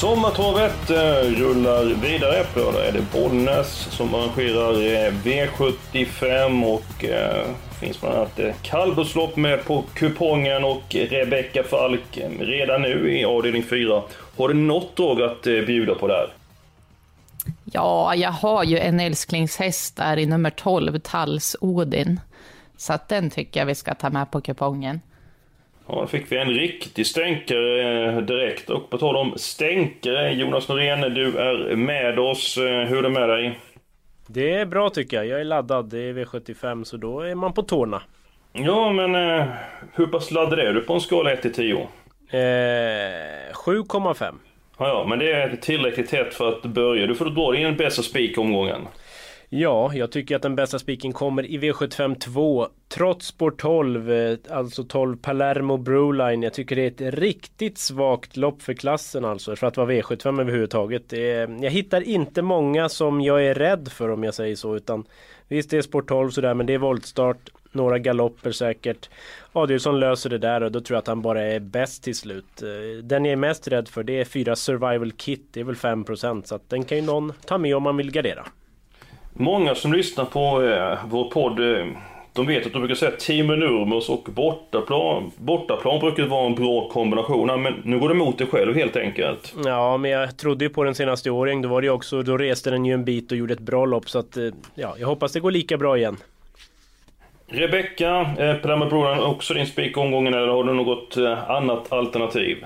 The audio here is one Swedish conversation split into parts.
Sommartorvet eh, rullar vidare. På lördag är det Bollnäs som arrangerar eh, V75 och eh, finns bland annat eh, kallblodslopp med på kupongen och Rebecka Falk redan nu i avdelning 4. Har du något drag att bjuda på där? Ja, jag har ju en älsklingshäst där i nummer 12, Talls Odin. Så att den tycker jag vi ska ta med på kupongen. Ja, då fick vi en riktig stänkare eh, direkt. Och på tal om stänkare, Jonas Norén, du är med oss. Eh, Hur är det med dig? Det är bra tycker jag. Jag är laddad. Det är V75 så då är man på tårna. Ja, men eh, hur pass laddad är du på en skala 1 till 10? Eh, 7,5. Ja, ja, men det är tillräckligt tätt för att börja. Du får dra din bästa spik omgången. Ja, jag tycker att den bästa spiken kommer i V75 2 Trots spår 12, eh, alltså 12 Palermo Broline. Jag tycker det är ett riktigt svagt lopp för klassen alltså För att vara V75 överhuvudtaget. Är, Jag hittar inte många som jag är rädd för om jag säger så utan Visst det är spår 12 sådär men det är voltstart Några galopper säkert. Adielsson löser det där och då tror jag att han bara är bäst till slut. Eh, den jag är mest rädd för det är 4 Survival Kit Det är väl 5% så att den kan ju någon ta med om man vill gardera. Många som lyssnar på eh, vår podd, eh, de vet att de brukar säga Timo Nurmos och bortaplan. Bortaplan brukar vara en bra kombination, men nu går det emot dig själv helt enkelt. Ja, men jag trodde ju på den senaste åringen. Då var det också, då reste den ju en bit och gjorde ett bra lopp så att, eh, ja, jag hoppas det går lika bra igen. Rebecka, eh, Palermo Broline, också din spik omgången eller har du något eh, annat alternativ?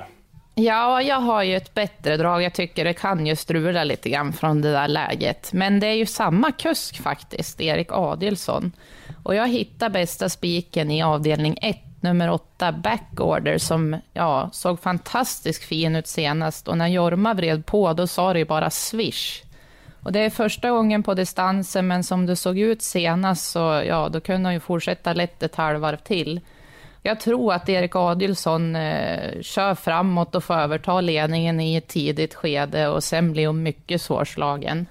Ja, jag har ju ett bättre drag. Jag tycker det kan ju strula lite grann från det där läget. Men det är ju samma kusk faktiskt, Erik Adelsson. Och jag hittar bästa spiken i avdelning 1, nummer 8, Backorder, som ja, såg fantastiskt fin ut senast. Och när Jorma vred på, då sa det ju bara swish. Och det är första gången på distansen, men som det såg ut senast så ja, då kunde hon ju fortsätta lätt ett halvvarv till. Jag tror att Erik Adilsson eh, kör framåt och får överta ledningen i ett tidigt skede och sen blir hon mycket svårslagen.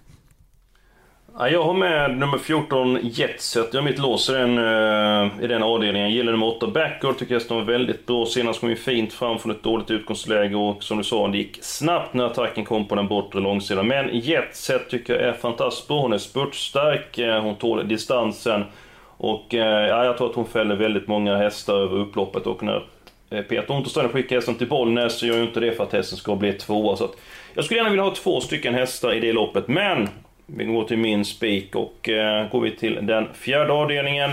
Ja, jag har med nummer 14 Jetset. Jag har mitt lås i den, eh, i den avdelningen. Jag gillar nummer 8 Backward, tycker hästen var väldigt bra. Senast kom ju fint fram från ett dåligt utgångsläge och som du sa, det gick snabbt när attacken kom på den bortre långsidan. Men Jetset tycker jag är fantastiskt bra. Hon är spurtstark, eh, hon tål distansen. Och eh, ja, jag tror att hon fäller väldigt många hästar över upploppet och när eh, Peter Untersteiner skickar hästen till Bollnäs så gör ju inte det för att hästen ska bli tvåa. Så att jag skulle gärna vilja ha två stycken hästar i det loppet, men vi går till min spik och eh, går vi till den fjärde avdelningen.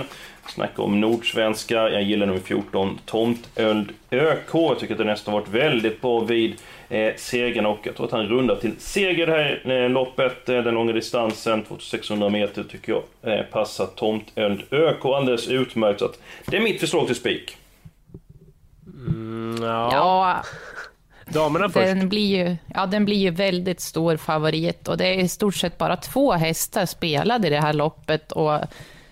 Snackar om nordsvenska. Jag gillar nummer 14, Tomtöld ÖK. Jag tycker att den nästan varit väldigt bra vid eh, segern och jag tror att han rundar till seger det här eh, loppet. Eh, den långa distansen, 2600 meter, tycker jag eh, passar Tomtöld ÖK alldeles utmärkt. Så att det är mitt förslag till spik. Mm, ja. Ja, Damerna först. den blir, ju, ja, den blir ju väldigt stor favorit och det är i stort sett bara två hästar spelade i det här loppet och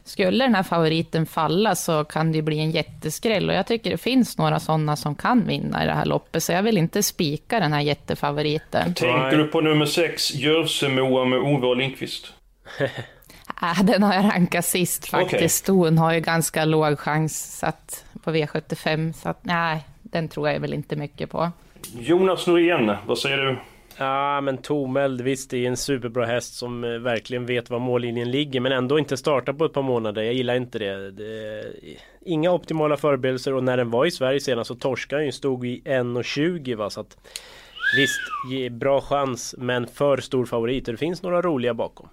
skulle den här favoriten falla så kan det ju bli en jätteskräll och jag tycker det finns några sådana som kan vinna i det här loppet så jag vill inte spika den här jättefavoriten. Tänker du på nummer 6, Jörssemoa med Ove och Lindqvist? Äh, den har jag rankat sist faktiskt. Hon har ju ganska låg chans att, på V75 så att nej, den tror jag väl inte mycket på. Jonas Norén, vad säger du? Ja men Tomeld, visst det är en superbra häst som eh, verkligen vet var mållinjen ligger men ändå inte startar på ett par månader. Jag gillar inte det. det inga optimala förberedelser och när den var i Sverige senast så torskade den ju, stod i 1,20 va så att Visst, ge bra chans men för stor favorit. Det finns några roliga bakom.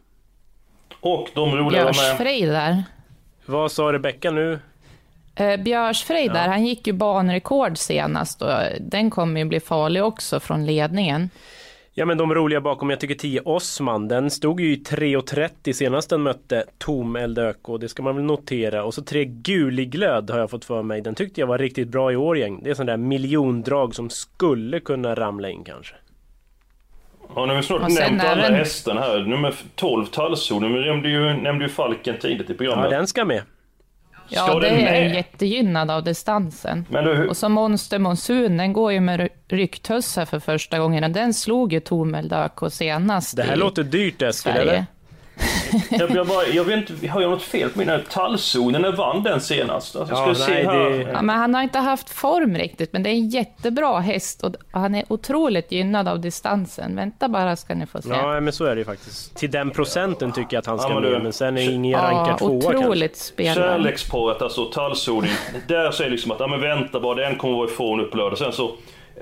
Och de roliga var med. Där. Vad sa Rebecka nu? Eh, Björsfrej där, han gick ju banrekord senast och den kommer ju bli farlig också från ledningen. Ja men de roliga bakom, jag tycker 10 Osman, den stod ju i 3.30 senast den mötte Tom Eldök och det ska man väl notera. Och så 3 Guliglöd har jag fått för mig, den tyckte jag var riktigt bra i år gäng. Det är sån där miljondrag som skulle kunna ramla in kanske. Ja, nu har vi snart Och sen nämnt alla även- hästarna här. Nummer 12, Tallzon. Nu nämnde ju, nämnde ju Falken tidigt i Ja programmet. den ska med. Ja, det den är med? jättegynnad av distansen. Men du, hur- Och så Monster Monsun, den går ju med ry- rycktussar för första gången. Den slog ju Tomeldök och senast Det här i låter dyrt Eskil, eller? Jag, jag, bara, jag vet inte, har jag något fel på mina tallzonen? När vann den senast? Alltså, Ja, ska nej, se här. det- Ja, men han har inte haft form riktigt, men det är en jättebra häst och han är otroligt gynnad av distansen. Vänta bara ska ni få se. Ja men så är det ju faktiskt. Till den procenten tycker jag att han ska Ja, men med, men sen är ingen Ja, rankad tvåa kanske. otroligt spelare. Kärleksparet, alltså tallzoning. Där säger liksom att, ja men vänta bara, den kommer vara ifrån upp på lördag. Sen så,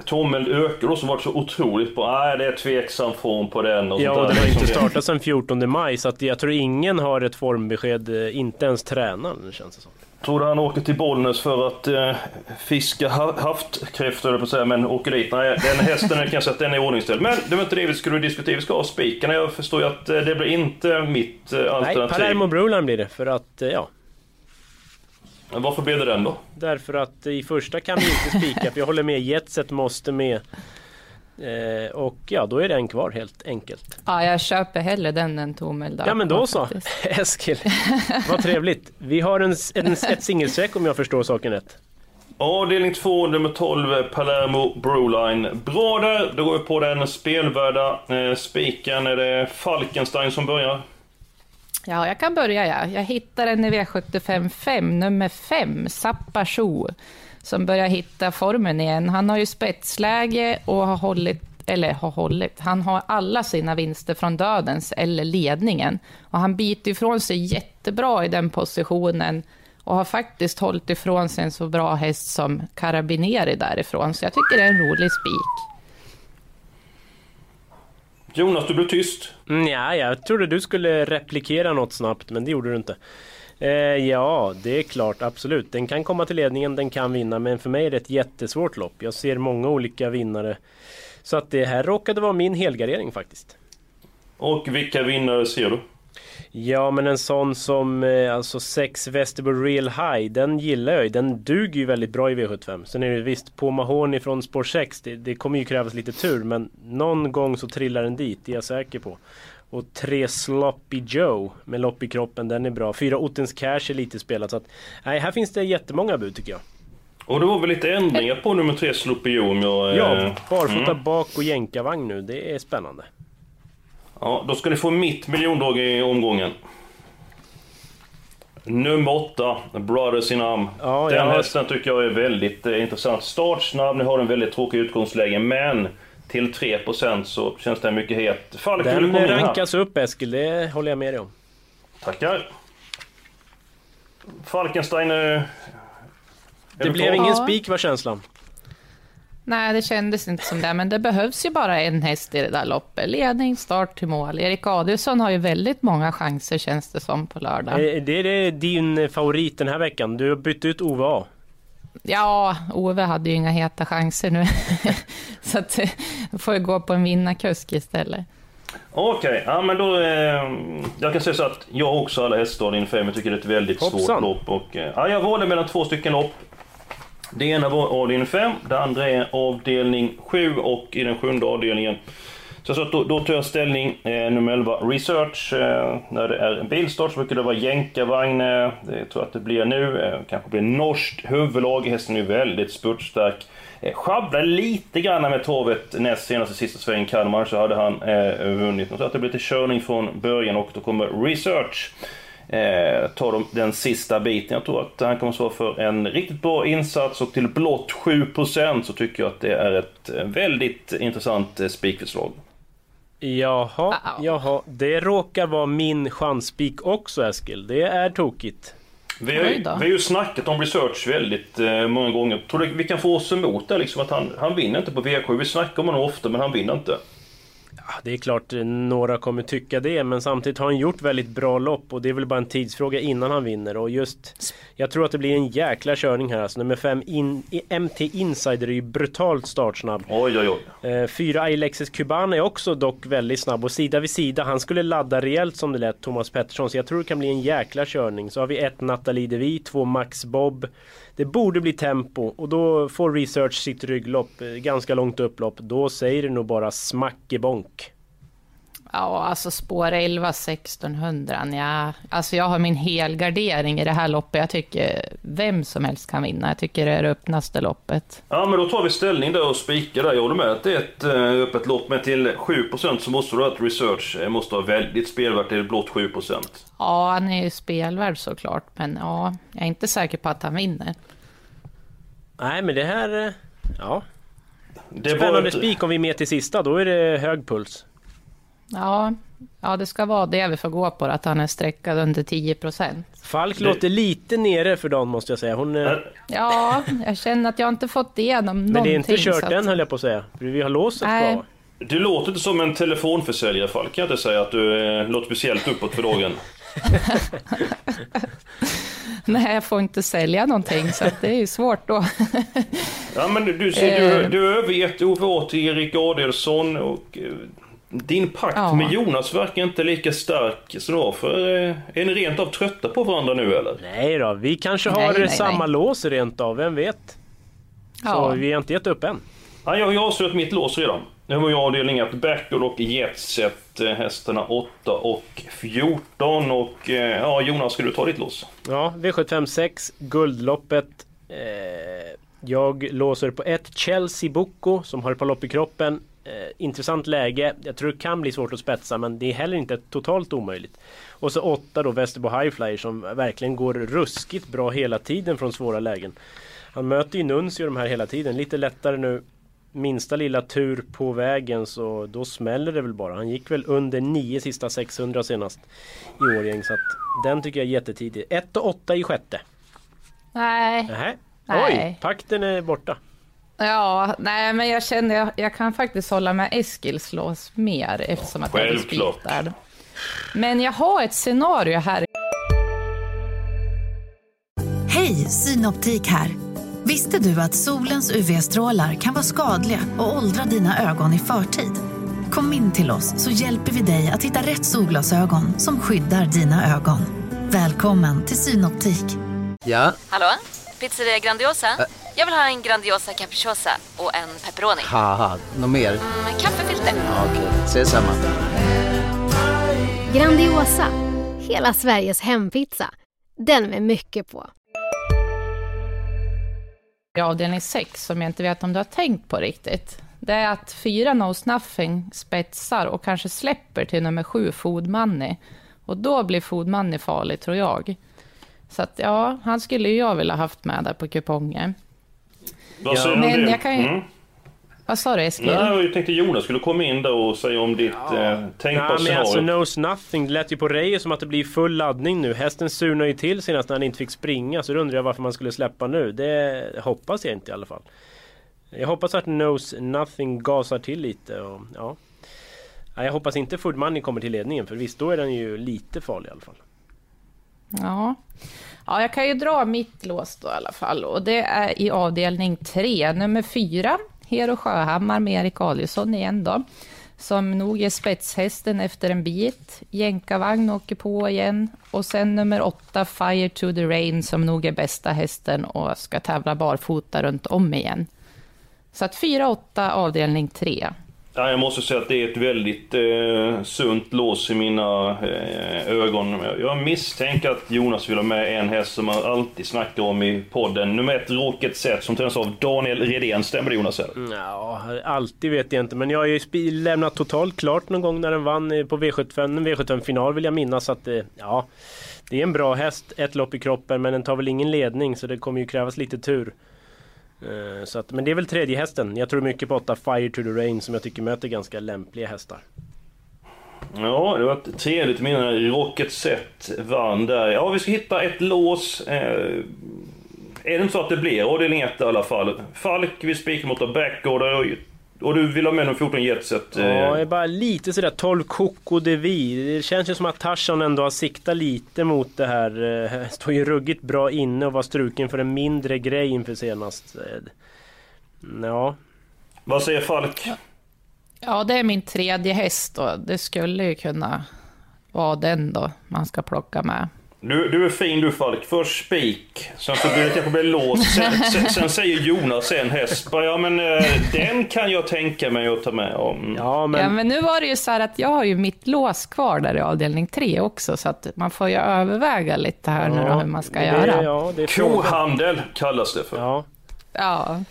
Tommel ökar då som varit så otroligt bra. Nej, det är tveksam form på den och Ja, och den har inte Liksom startat sedan 14 maj så att jag tror ingen har ett formbesked, eh, inte ens tränaren känns det som. Tror du han åker till Bollnäs för att eh, fiska ha havskräftor, eller på säga, men åker dit? Nej, den hästen kan jag säga att den är ordningställd. Men det var inte det vi skulle diskutera. Vi ska ha spikarna. Jag förstår ju att eh, det blir inte mitt eh, Nej, alternativ. Palermo Broline blir det för att, eh, ja. Men Varför blev det den då? Därför att i första kan vi inte spika, för jag håller med, Jetset måste med. Eh, och ja, då är den kvar helt enkelt. Ja, jag köper hellre den än Tomeldök. Ja men då så. Eskil. Vad trevligt. Vi har en, en, ett singelsträck om jag förstår saken rätt. Avdelning 2, nummer 12, Palermo Broline. Bra där, då går vi på den spelvärda eh, spiken. Är det Falkenstein som börjar? Ja, jag kan börja ja. Jag hittar en i V75 5, nummer 5, Zappa som börjar hitta formen igen. Han har ju spetsläge och har hållit, eller har hållit, han har alla sina vinster från dödens eller ledningen. Och han biter ifrån sig jättebra i den positionen och har faktiskt hållit ifrån sig en så bra häst som Carabinieri därifrån. Så jag tycker det är en rolig spik. Jonas, du blev tyst. Mm, ja, jag trodde du skulle replikera något snabbt, men det gjorde du inte. Eh, ja, det är klart, absolut. Den kan komma till ledningen, den kan vinna, men för mig är det ett jättesvårt lopp. Jag ser många olika vinnare. Så att det här råkade vara min helgardering faktiskt. Och vilka vinnare ser du? Ja, men en sån som eh, alltså 6 Vesterbo Real High, den gillar jag ju. Den duger ju väldigt bra i V75. Sen är det visst på Mahoney från spår 6, det, det kommer ju krävas lite tur, men någon gång så trillar den dit, det är jag säker på. Och 3 Sloppy Joe med lopp i kroppen, den är bra. 4 Ottens Cash är lite spelat, så att nej, här finns det jättemånga bud tycker jag. Och det var väl lite ändringar på nummer 3, Slopio, om jag... Ja, eh, barfota mm. bak och jänkarvagn nu, det är spännande. Ja, då ska ni få mitt miljondrag i omgången. Nummer 8, Brothers in Arm. Ja, Den hästen tycker jag är väldigt eh, intressant. Startsnabb, ni har en väldigt tråkig utgångsläge, men till 3% så känns den mycket het. Falk, Den rankas upp Eskil, det håller jag med dig om. Tackar. Falkenstein... eh, är Det du blev ingen spik var känslan. Nej, det kändes inte som det, men det behövs ju bara en häst i det där loppet. Ledning, start till mål. Erik Adielsson har ju väldigt många chanser känns det som på lördag. Eh, Det är din favorit den här veckan. Du har bytt ut Ove A. Ja, Ove hade ju inga heta chanser nu. Så att eh, får jag gå på en vinnarkusk istället. Okej, ja men då... Eh, jag kan säga så att jag också alla hästar inför jag tycker det är ett väldigt Hoppsan. svårt lopp. Och, eh, ja, jag valde mellan två stycken lopp. Det ena var avdelning 5, det andra är avdelning 7 och i den sjunde avdelningen så, så då, då tar jag ställning eh, nummer 11, Research. Eh, när det är en bilstart så brukar det vara jänkarvagn. Eh, det tror jag att det blir nu. Eh, kanske blir norskt huvudlag. Hästen är väldigt spurtstark. Eh, sjabblade lite grann med torvet näst senaste sista svängen Kalmar så hade han eh, vunnit. Så att det blir lite körning från början och då kommer Research eh, ta de, den sista biten. Jag tror att han kommer svara för en riktigt bra insats och till blott 7% så tycker jag att det är ett eh, väldigt intressant eh, spikförslag. Jaha, jaha. Det råkar vara min chansspik också Eskil. Det är tokigt. Vi har, ju, vi har ju snackat om research väldigt eh, många gånger. Tror du vi kan få oss emot det liksom att han, han vinner inte på V7? Vi snackar om honom ofta men han vinner inte. Det är klart några kommer tycka det men samtidigt har han gjort väldigt bra lopp och det är väl bara en tidsfråga innan han vinner. Och just Jag tror att det blir en jäkla körning här alltså. Nummer 5 in, MT Insider är ju brutalt startsnabb. Oj oj oj. Eh, Fyra Alexis Cuban är också dock väldigt snabb och sida vid sida han skulle ladda rejält som det lät Thomas Pettersson så jag tror det kan bli en jäkla körning. Så har vi ett Nathalie Devi, två Max Bob det borde bli tempo och då får Research sitt rygglopp, eh, ganska långt upplopp. Då säger det nog bara smack i bonk. Ja, alltså spår 11 1600, ja. Alltså jag har min helgardering i det här loppet. Jag tycker vem som helst kan vinna. Jag tycker det är det öppnaste loppet. Ja men då tar vi ställning där och spikar där. Jag håller med att det är ett uh, öppet lopp. Men till 7% så måste du ha ett research. Det måste ha väldigt spelvärt till blott 7%. Ja, han är ju spelvärd såklart. Men ja, jag är inte säker på att han vinner. Nej men det här... Eh, ja. Det Spännande ett... spik om vi är med till sista. Då är det hög puls. Ja, ja det ska vara det vi får gå på, att han är sträckad under 10 procent. Falk det... låter lite nere för dagen måste jag säga. Hon... Äh... Ja, jag känner att jag inte fått igenom någonting. Men det är inte kört att... än höll jag på att säga. Vi har låset Nej. kvar. Du låter inte som en telefonförsäljare Falk, kan jag inte säga att du eh, låter speciellt uppåt för dagen. Nej, jag får inte sälja någonting så det är ju svårt då. ja, men du, du, eh. du övergett Ove till Erik Adelsson och eh, din pakt ja. med Jonas verkar inte lika stark så då, för eh, är ni rent av trötta på varandra nu eller? Nej då, vi kanske har nej, nej, samma nej. lås rent av, vem vet? Ja. Så vi har inte gett upp än. Ja, jag har ju avslöjat mitt lås redan. Nu har jag avdelning 1 Backward och Jetset, hästarna 8 och 14 och ja Jonas, ska du ta ditt lås? Ja, V756, Guldloppet. Eh, jag låser på ett Chelsea Bocco som har ett par lopp i kroppen. Eh, intressant läge. Jag tror det kan bli svårt att spetsa men det är heller inte totalt omöjligt. Och så åtta då Västerbo Highflyer som verkligen går ruskigt bra hela tiden från svåra lägen. Han möter ju Nuncio de här hela tiden. Lite lättare nu. Minsta lilla tur på vägen så då smäller det väl bara. Han gick väl under 9 sista 600 senast i Årgäng så att den tycker jag är jättetidig. 1 och 8 i sjätte. Nej. Nähä. Oj, pakten är borta. Ja, nej men jag känner jag, jag kan faktiskt hålla med Eskils lås mer eftersom att jag är Men jag har ett scenario här. Hej, Synoptik här. Visste du att solens UV-strålar kan vara skadliga och åldra dina ögon i förtid? Kom in till oss så hjälper vi dig att hitta rätt solglasögon som skyddar dina ögon. Välkommen till Synoptik. Ja? Hallå? Pizzeria Grandiosa? Ä Jag vill ha en Grandiosa capriciosa och en pepperoni. något mer? Mm, en kaffefilter. Ja, Okej, okay. ses samma. Grandiosa, hela Sveriges hempizza. Den med mycket på i avdelning 6 som jag inte vet om du har tänkt på riktigt. Det är att fyra Nose Nothing spetsar och kanske släpper till nummer sju Food Money. Och då blir Food Money farlig tror jag. Så att ja, han skulle ju jag vilja haft med där på kupongen. Vad säger Men jag kan ju... Mm. Vad sa du Eskil? Nej, jag tänkte Jonas skulle komma in där och säga om ditt ja. eh, tänk på scenario. Alltså knows nothing. Det lät ju på Reijer som att det blir full laddning nu. Hästen surnar ju till senast när han inte fick springa. Så då undrar jag varför man skulle släppa nu. Det hoppas jag inte i alla fall. Jag hoppas att knows nothing gasar till lite. Och, ja. Jag hoppas inte Food Money kommer till ledningen. För visst, då är den ju lite farlig i alla fall. Ja. Ja, jag kan ju dra mitt lås då i alla fall. Och det är i avdelning 3, nummer 4. Hero Sjöhammar med Erik Adielsson igen då. Som nog är spetshästen efter en bit. Jänkarvagn åker på igen. Och sen nummer 8, Fire to the Rain, som nog är bästa hästen och ska tävla barfota runt om igen. Så att 4-8 avdelning 3. Ja, jag måste säga att det är ett väldigt eh, sunt lås i mina eh, ögon. Jag misstänker att Jonas vill ha med en häst som man alltid snackar om i podden. Nummer ett, Rocket Set, som tränas av Daniel Redén. Stämmer det Jonas? Mm, ja, alltid vet jag inte. Men jag har ju lämnat totalt klart någon gång när den vann eh, på V75. V75-final vill jag minnas att det, ja, det är en bra häst. Ett lopp i kroppen, men den tar väl ingen ledning så det kommer ju krävas lite tur. Eh, så att, men det är väl tredje hästen. Jag tror mycket på 8 Fire to the Rain som jag tycker möter ganska lämpliga hästar. Ja, det var ett trevligt minne. Rocket Set vann där. Ja, vi ska hitta ett lås. Eh, är det inte så att det blir avdelning 1 i alla fall? Falk, vi spikar mot Backgård. Och du vill ha med nummer 14 Jetset? Ja, jag är bara lite sådär 12 Coco de Vi. Det känns ju som att Tarzan ändå har siktat lite mot det här. eh, Står ju ruggigt bra inne och var struken för en mindre grej inför senast. Eh, Ja. Vad säger Falk? Ja, det är min tredje häst och det skulle ju kunna vara den då man ska plocka med. Du, du är fin du Falk. Först spik, sen så blir det kanske blir lås. Sen, sen, sen säger Jonas en häst. Ja men eh, den kan jag tänka mig att ta med. om. Ja Ja, men nu var det ju så här att jag har ju mitt lås kvar där i avdelning tre också, så att man får ju överväga lite här nu då hur man ska det- göra. ja, det är Kohandel kallas det för. Ja. Ja.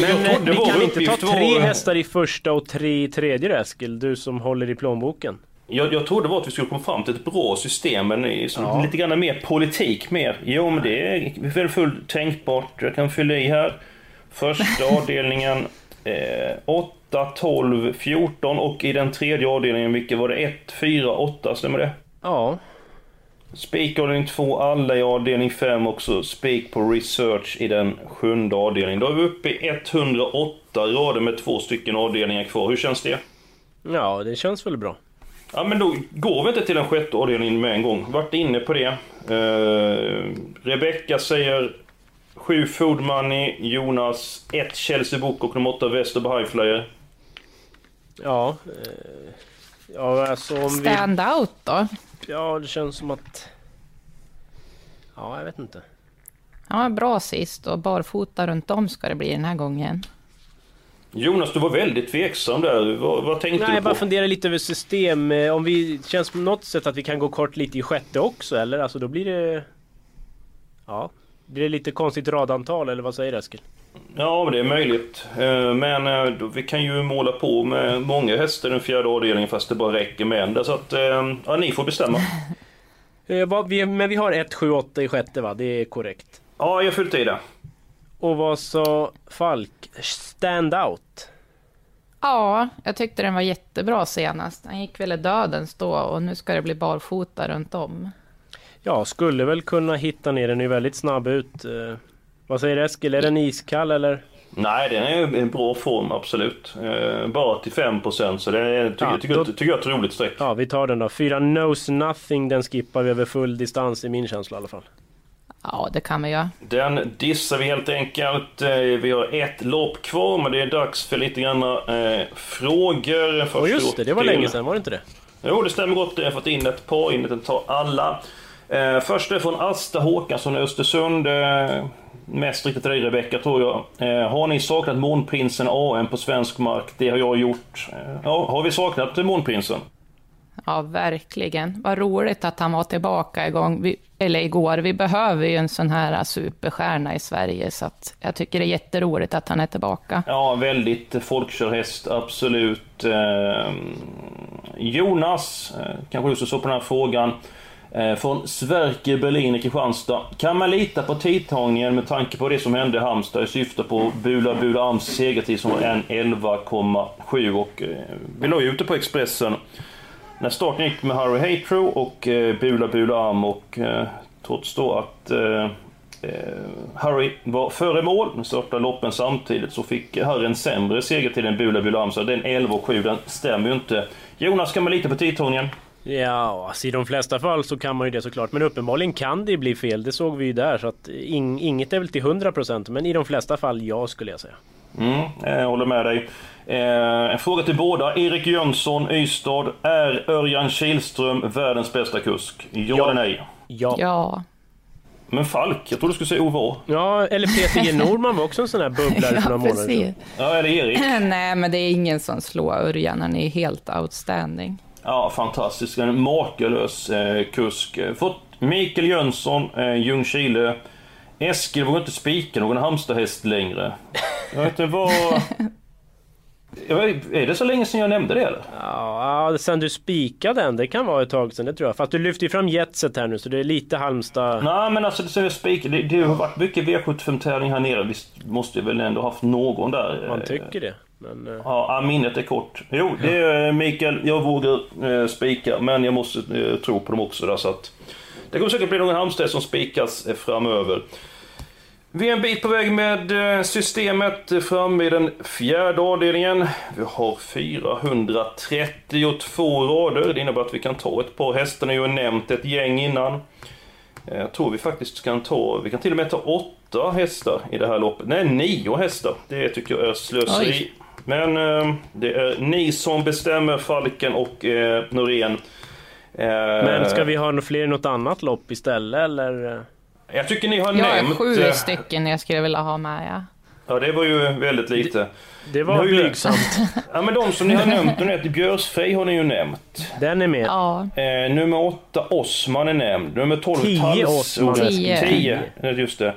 Men vi vår kan inte ta tre hästar i första och tre i tredje Eskil? Du som håller i plånboken. Jag, jag trodde var att vi skulle komma fram till ett bra system, men som Ja. lite grann mer politik mer. Jo, men det är väl fullt tänkbart. Jag kan fylla i här. Första avdelningen eh, 8, 12, 14 och i den tredje avdelningen, vilket var det? 1, 4, 8, stämmer det? Ja. Spik avdelning 2, alla i avdelning 5 också. Spik på research i den sjunde avdelningen. Då är vi uppe i 108 rader med två stycken avdelningar kvar. Hur känns det? Ja, det känns väl bra. Ja men då går vi inte till den sjätte avdelningen med en gång. Vart inne på det. Uh, Rebecka säger 7 Food Money, Jonas 1 Chelsea Book och nummer 8 Westerby Highflyer. Ja. eh, Ja, alltså om vi... Stand out då? Ja, det känns som att... Ja, jag vet inte. Han var bra sist och barfota runt om ska det bli den här gången. Jonas, du var väldigt tveksam där. Vad, vad tänkte Nej, du jag på? bara funderar lite över system. Eh, Om vi känns på något sätt att vi kan gå kort lite i sjätte också, eller? Alltså då blir det... Ja. Blir det lite konstigt radantal, eller vad säger Eskil? Ja, det är möjligt. Eh, Men eh, vi kan ju måla på med många hästar i den fjärde avdelningen fast det bara räcker med en. Så att, ja, ni får bestämma. Men vi har 1, 7, 8 i sjätte va? Det är korrekt. Ja, jag fyllt i det. Och vad sa Falk? Stand out? Ja, jag tyckte den var jättebra senast. Han gick väl i dödens då och nu ska det bli barfota runt om. Ja, skulle väl kunna hitta ner den är väldigt snabb ut. Eh, vad säger Eskil? Är den iskall eller? Nej, den är ju i en bra form, absolut. Eh, bara till 5% så det är, tycker, Ja, tycker, då- tycker jag är ett roligt streck. Ja, vi tar den då. Fyra knows nothing, den skippar vi över full distans i min känsla i alla fall. Ja, det kan vi göra. Den dissar vi helt enkelt. Eh, Vi har ett lopp kvar, men det är dags för lite grann eh, frågor. Först Och just det, det var till- länge sedan, var det inte det? Jo, det stämmer gott. Jag har fått in ett par, in ett tar alla. Eh, först är från Asta Håkansson i Östersund. Eh, mest riktigt till dig Rebecka, tror jag. Eh, har ni saknat Månprinsen AM på svensk mark? Det har jag gjort. Eh, ja, har vi saknat Månprinsen? Ja, verkligen. Vad roligt att han var tillbaka igång, vi, eller igår. Vi behöver ju en sån här superstjärna i Sverige, så att jag tycker det är jätteroligt att han är tillbaka. Ja, väldigt folkkörhäst, absolut. Ehm, Jonas, eh, kanske du ska så på den här frågan. Eh, från Sverker Berlin i Kristianstad. Kan man lita på tidtagningen med tanke på det som hände i Halmstad i syfte på Bula Bula Ams segertid som var en 11,7 och eh, vi la ju ute på Expressen när starten gick med Harry Hatro och eh, Bula Bula Am och eh, trots då att eh, eh, Harry var före mål, men startade loppen samtidigt, så fick Harry en sämre segertid än Bula Bula Am, så den 11 och 7 den stämmer ju inte. Jonas, kan man lita på tidtagningen? Ja, alltså i de flesta fall så kan man ju det såklart. Men uppenbarligen kan det bli fel. Det såg vi ju där. Så att ing, inget är väl till 100% men i de flesta fall ja skulle jag säga. Mm, jag håller med dig. Eh, en fråga till båda. Erik Jönsson, Ystad. Är Örjan Kihlström världens bästa kusk? Ja, eller nej? Ja. Ja. Men Falk, jag trodde du skulle säga Ove. Ja, eller Peter G Norman var också en sån här bubblare för några månader sedan. Ja, eller Erik. Nej, men det är ingen som slår Örjan. Han är helt outstanding. Ja, fantastisk. En makalös eh, kusk. Fått Mikael Jönsson, eh, Ljungskile. Eskil vågar inte spika någon Halmstadhäst längre. Jag vet inte vad... Är det så länge sedan jag nämnde det eller? Ja, sen du spikade den, det kan vara ett tag sedan, det tror jag. Fast du lyfter ju fram jetset här nu, så det är lite Halmstad... Nej men alltså sen jag spikade, det, det har varit mycket V75-tävling här nere. Visst måste jag väl ändå haft någon där. Man eh, tycker det. Men, eh, Ja, minnet är kort. Jo, det är Mikael, jag vågar eh, spika, men jag måste eh, tro på dem också där så att... Det kommer säkert bli någon Halmstad som spikas eh, framöver. Vi är en bit på väg med eh, systemet framme i den fjärde avdelningen. Vi har 432 rader. Det innebär att vi kan ta ett par hästar. Ni har ju nämnt ett gäng innan. Eh, Jag tror vi faktiskt kan ta, vi kan till och med ta åtta hästar i det här loppet. Nej, nio hästar. Det tycker jag är slöseri. Oj. Men eh, det är ni som bestämmer, Falken och eh, Norén. Eh, Men ska vi ha fler i något annat lopp istället eller? Jag tycker ni har Jag nämnt... sju eh, stycken jag skulle vilja ha med, ja. Ja, det var ju väldigt lite. Det var Ni har ju- blygsamt. Ja, men de som ni har nämnt, nu heter Björsfrej har ni ju nämnt. Den är med. Ja, Eh, nummer åtta, Osman är nämnd. Nummer 12, Tio Tals- Osman. Tio. Tio, eh, just det.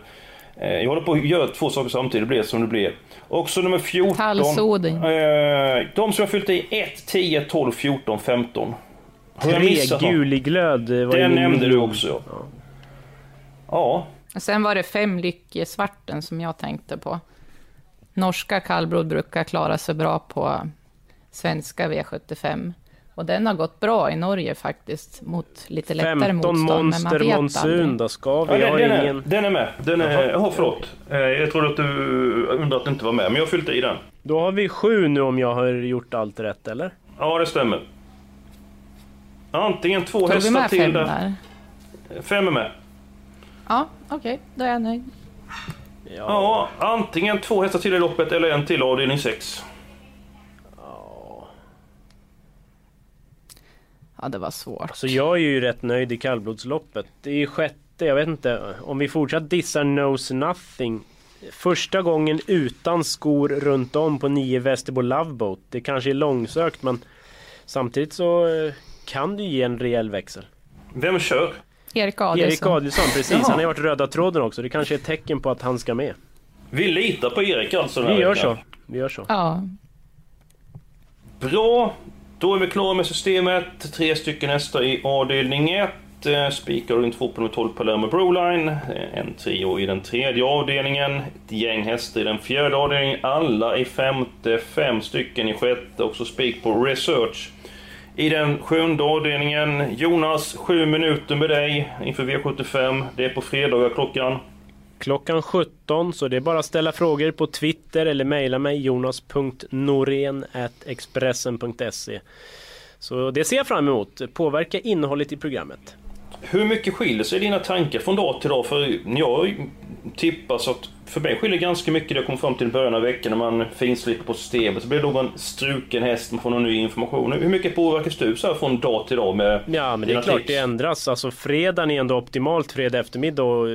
Eh, jag håller på att göra två saker samtidigt, det blir som det blir. Också nummer 14. Talsoding. Eh, de som har fyllt i 1, 10, 12, 14, 15. Har jag Tre missat någon? guliglöd var ju Den min nämnde du också. Ja. Ja. Och sen var det fem lyckesvarten som jag tänkte på. Norska kallblod brukar klara sig bra på svenska V75. Och den har gått bra i Norge faktiskt, mot lite lättare 15 motstånd. men man monster vet monsun då ska Ja, vi? Jag den, den, är, ingen... den är med. Den är, jaha, förlåt. Eh, jag trodde att du undrade att det inte var med, men jag har fyllt i den. Då har vi sju nu om jag har gjort allt rätt eller? Ja, det stämmer. Antingen två Tog vi hästar med till där? Fem är med. Ja, okej, då är jag nöjd. Ja, antingen två hästar till i loppet eller en till avdelning 6. Ja, det var svårt. Så jag är ju rätt nöjd i kallblodsloppet. Det är ju sjätte, jag vet inte. Om vi fortsatt dissar Knows Nothing. Första gången utan skor runt om på nio Västerbo Loveboat. Det kanske är långsökt men samtidigt så eh, kan det ju ge en rejäl växel. Vem kör? Erik Adielsson. Erik Adielsson, precis. Han har varit röda tråden också. Det kanske är ett tecken på att han ska med. Vi litar på Erik alltså den Vi gör veckan. så. Vi gör så. Ja, Bra, då är vi klara med systemet. Tre stycken hästar i avdelning 1. Spikar och en två på nummer 12 Palermo Broline. Eh, En trio i den tredje avdelningen. Ett gäng hästar i den fjärde avdelningen. Alla i femte, fem stycken i sjätte. Också spik på Research. I den sjunde avdelningen, Jonas, sju minuter med dig inför V75. Det är på fredagar klockan. Klockan 17 så det är bara att ställa frågor på Twitter eller mejla mig jonas.norén.expressen.se Så det ser jag fram emot. Påverka innehållet i programmet. Hur mycket skiljer sig dina tankar från dag till dag? För jag tippar så att för mig skiljer ganska mycket det jag kom fram till i början av veckan när man finslipar på systemet. Så blir det någon struken häst, man får någon ny information. Hur mycket påverkas du så här från dag till dag med Ja men det är klart tips? det ändras. Alltså fredagen är ändå optimalt fredag eftermiddag och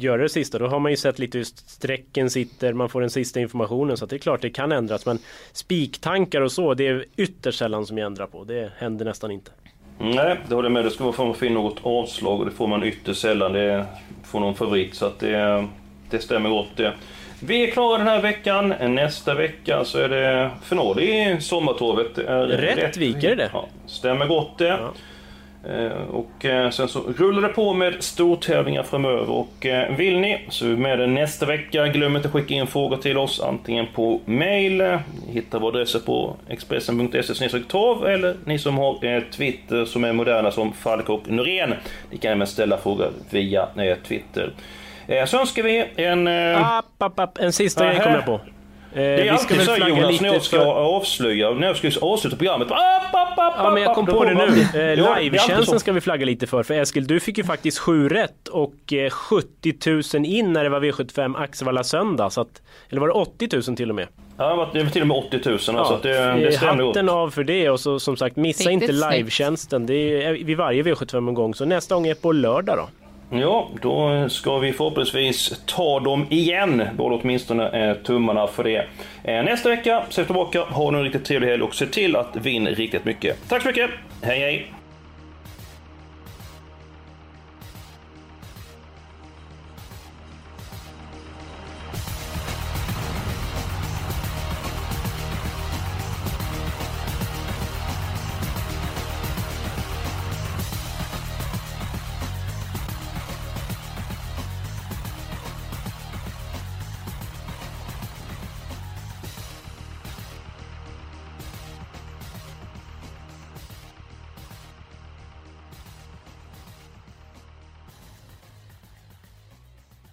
göra det sista. Då har man ju sett lite hur strecken sitter, man får den sista informationen. Så det är klart det kan ändras. Men spiktankar och så, det är ytterst sällan som jag ändrar på. Det händer nästan inte. Nej, det håller jag med. Det ska vara för att man får in något avslag och det får man ytterst sällan. Det får någon favorit så att det, det stämmer gott det. Vi är klara den här veckan. Nästa vecka så är det final i Sommartorvet. Rättvik, är det? Ja, stämmer gott det. Eh, Och eh, sen så rullar det på med stortävlingar framöver och eh, vill ni så är vi med er nästa vecka. Glöm inte att skicka in frågor till oss antingen på mail, eh, hittar våra adresser på expressen.se trav eller ni som har Twitter som är moderna som Falk och Norén. Ni kan även ställa frågor via Twitter. Eh, Så önskar vi en... eh, App, app, app. En sista grej kom jag på. Eh, Det är alltid så Jonas när jag ska för- avslöja, när jag ska avsluta programmet. App, app, app, Ja men jag kom app, på det nu. Eh, det Livetjänsten ska vi flagga lite för. För Eskil, du fick ju faktiskt sju rätt och eh, 70 000 in när det var V75 Axevalla söndag. Så att, eller var det 80 000 till och med? Ja, det var- det till och med 80 000 alltså. Ja, Det, det eh, stämmer gott. hatten av för det och så som sagt missa Riktigt inte livetjänsten. Det är vid varje V75-omgång. Så nästa gång är på lördag då. Ja, då ska vi förhoppningsvis ta dem igen. Båda åtminstone eh, tummarna för det. Eh, nästa vecka så är vi tillbaka. Ha nu en riktigt trevlig helg och se till att vinna riktigt mycket. Tack så mycket! Hej hej!